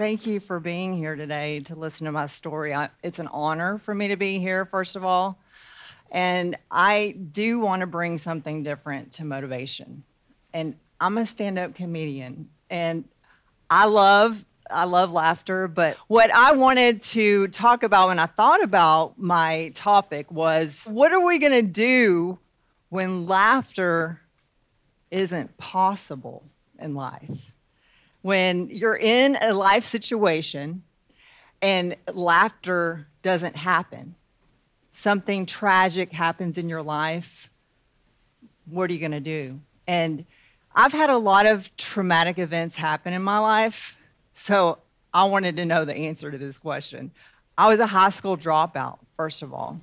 Thank you for being here today to listen to my story. I, it's an honor for me to be here, first of all. And I do want to bring something different to motivation. And I'm a stand up comedian, and I love I love laughter, but what I wanted to talk about when I thought about my topic was what are we going to do when laughter isn't possible in life? When you're in a life situation and laughter doesn't happen, something tragic happens in your life, what are you going to do? And I've had a lot of traumatic events happen in my life so I wanted to know the answer to this question. I was a high school dropout, first of all,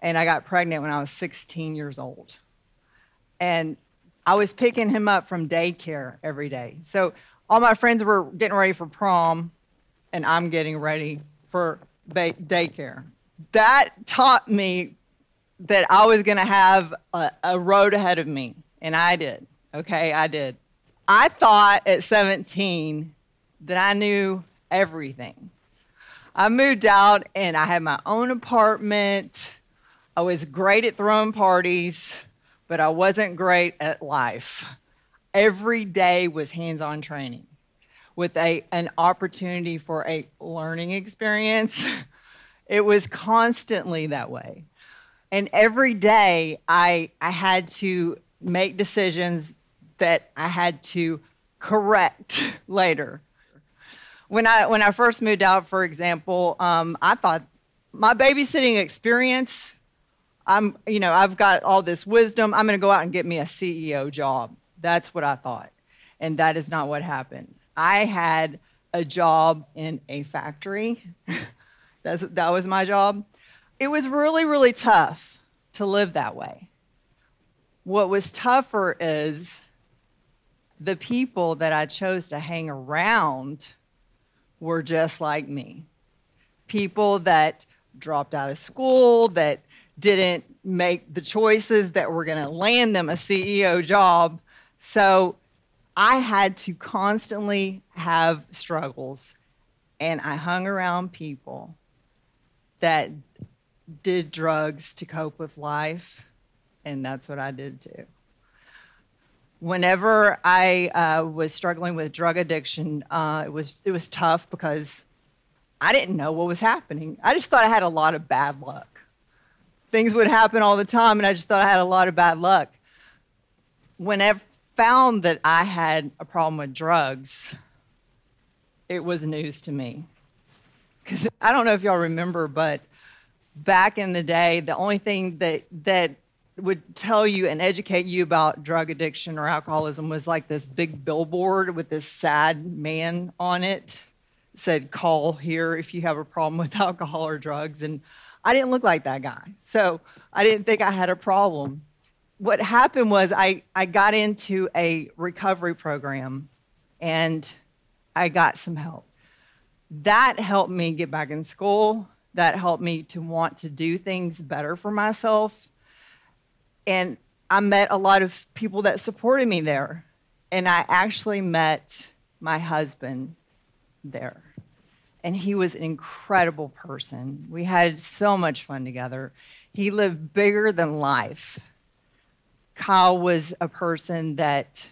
and I got pregnant when I was 16 years old. And I was picking him up from daycare every day. So all my friends were getting ready for prom, and I'm getting ready for ba- daycare. That taught me that I was going to have a, a road ahead of me, and I did. Okay, I did. I thought at 17 that I knew everything. I moved out and I had my own apartment. I was great at throwing parties, but I wasn't great at life. Every day was hands on training with a, an opportunity for a learning experience. it was constantly that way. And every day I, I had to make decisions that I had to correct later when I when I first moved out, for example, um, I thought my babysitting experience. I'm you know I've got all this wisdom. I'm going to go out and get me a CEO job. That's what I thought, and that is not what happened. I had a job in a factory. That's that was my job. It was really really tough to live that way. What was tougher is the people that I chose to hang around were just like me. People that dropped out of school, that didn't make the choices that were going to land them a CEO job. So I had to constantly have struggles. And I hung around people that did drugs to cope with life. And that's what I did too whenever I uh, was struggling with drug addiction, uh, it was it was tough because I didn't know what was happening. I just thought I had a lot of bad luck. Things would happen all the time, and I just thought I had a lot of bad luck. When I found that I had a problem with drugs, it was news to me. Because I don't know if y'all remember, but back in the day, the only thing that that would tell you and educate you about drug addiction or alcoholism was like this big billboard with this sad man on it. it said call here if you have a problem with alcohol or drugs and i didn't look like that guy so i didn't think i had a problem what happened was i, I got into a recovery program and i got some help that helped me get back in school that helped me to want to do things better for myself and I met a lot of people that supported me there. And I actually met my husband there. And he was an incredible person. We had so much fun together. He lived bigger than life. Kyle was a person that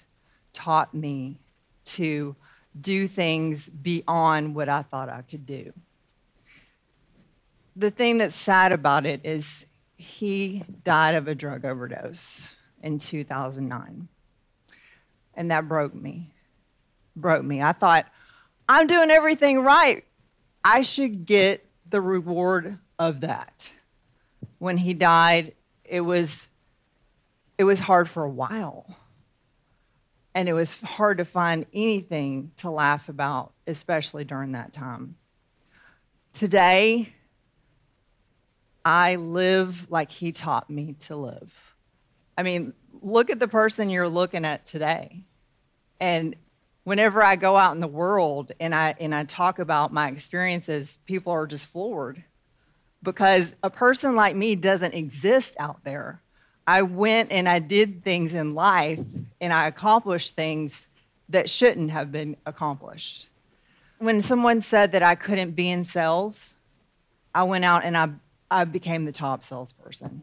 taught me to do things beyond what I thought I could do. The thing that's sad about it is he died of a drug overdose in 2009. And that broke me. Broke me. I thought, I'm doing everything right. I should get the reward of that. When he died, it was it was hard for a while. And it was hard to find anything to laugh about, especially during that time. Today, I live like he taught me to live. I mean, look at the person you're looking at today. And whenever I go out in the world and I and I talk about my experiences, people are just floored because a person like me doesn't exist out there. I went and I did things in life and I accomplished things that shouldn't have been accomplished. when someone said that I couldn't be in sales, I went out and I, I became the top salesperson.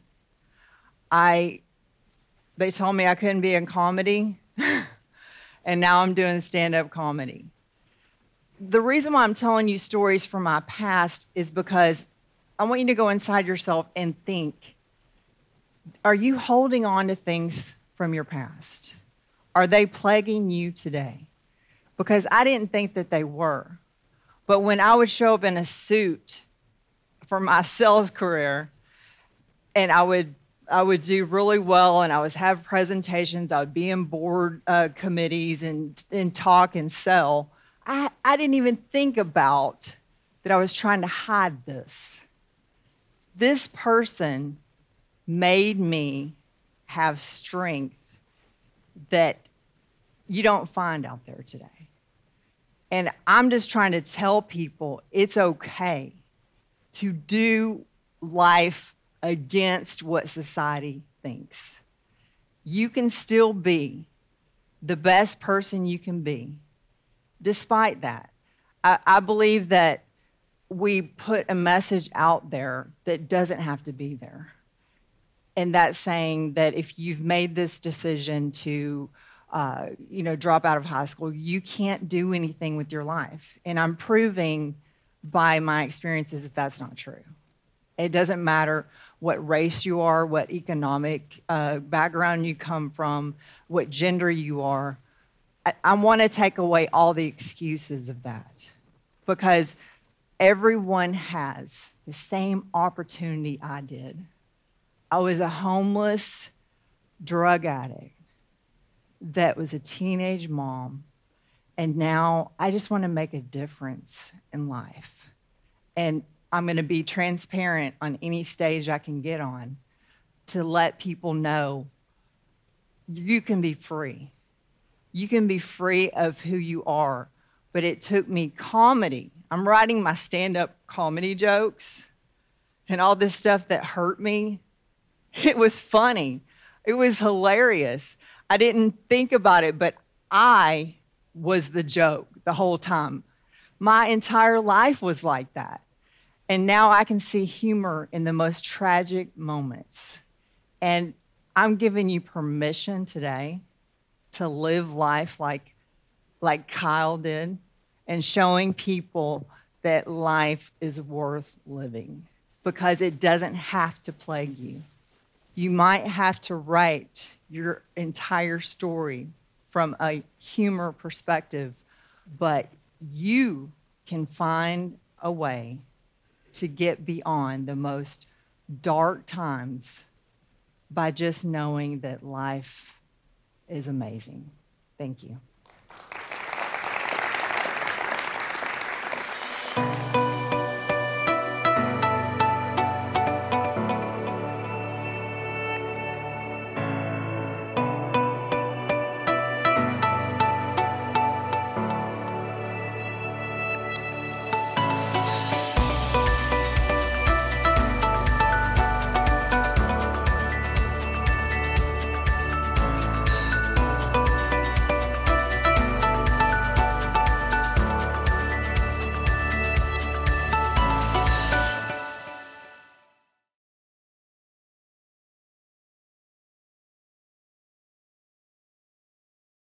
I, they told me I couldn't be in comedy, and now I'm doing stand up comedy. The reason why I'm telling you stories from my past is because I want you to go inside yourself and think are you holding on to things from your past? Are they plaguing you today? Because I didn't think that they were. But when I would show up in a suit for my sales career and I would I would do really well and I would have presentations, I would be in board uh, committees and, and talk and sell. I, I didn't even think about that I was trying to hide this. This person made me have strength that you don't find out there today. And I'm just trying to tell people it's okay to do life against what society thinks. You can still be the best person you can be despite that. I, I believe that we put a message out there that doesn't have to be there. And that's saying that if you've made this decision to, uh, you know, drop out of high school, you can't do anything with your life. And I'm proving by my experiences that that's not true. It doesn't matter what race you are, what economic uh, background you come from, what gender you are. I, I want to take away all the excuses of that because everyone has the same opportunity I did. I was a homeless drug addict that was a teenage mom, and now I just want to make a difference in life. And I'm going to be transparent on any stage I can get on to let people know you can be free. You can be free of who you are. But it took me comedy. I'm writing my stand up comedy jokes and all this stuff that hurt me. It was funny, it was hilarious. I didn't think about it, but I was the joke the whole time. My entire life was like that. And now I can see humor in the most tragic moments. And I'm giving you permission today to live life like, like Kyle did and showing people that life is worth living because it doesn't have to plague you. You might have to write your entire story from a humor perspective, but you can find a way to get beyond the most dark times by just knowing that life is amazing. Thank you.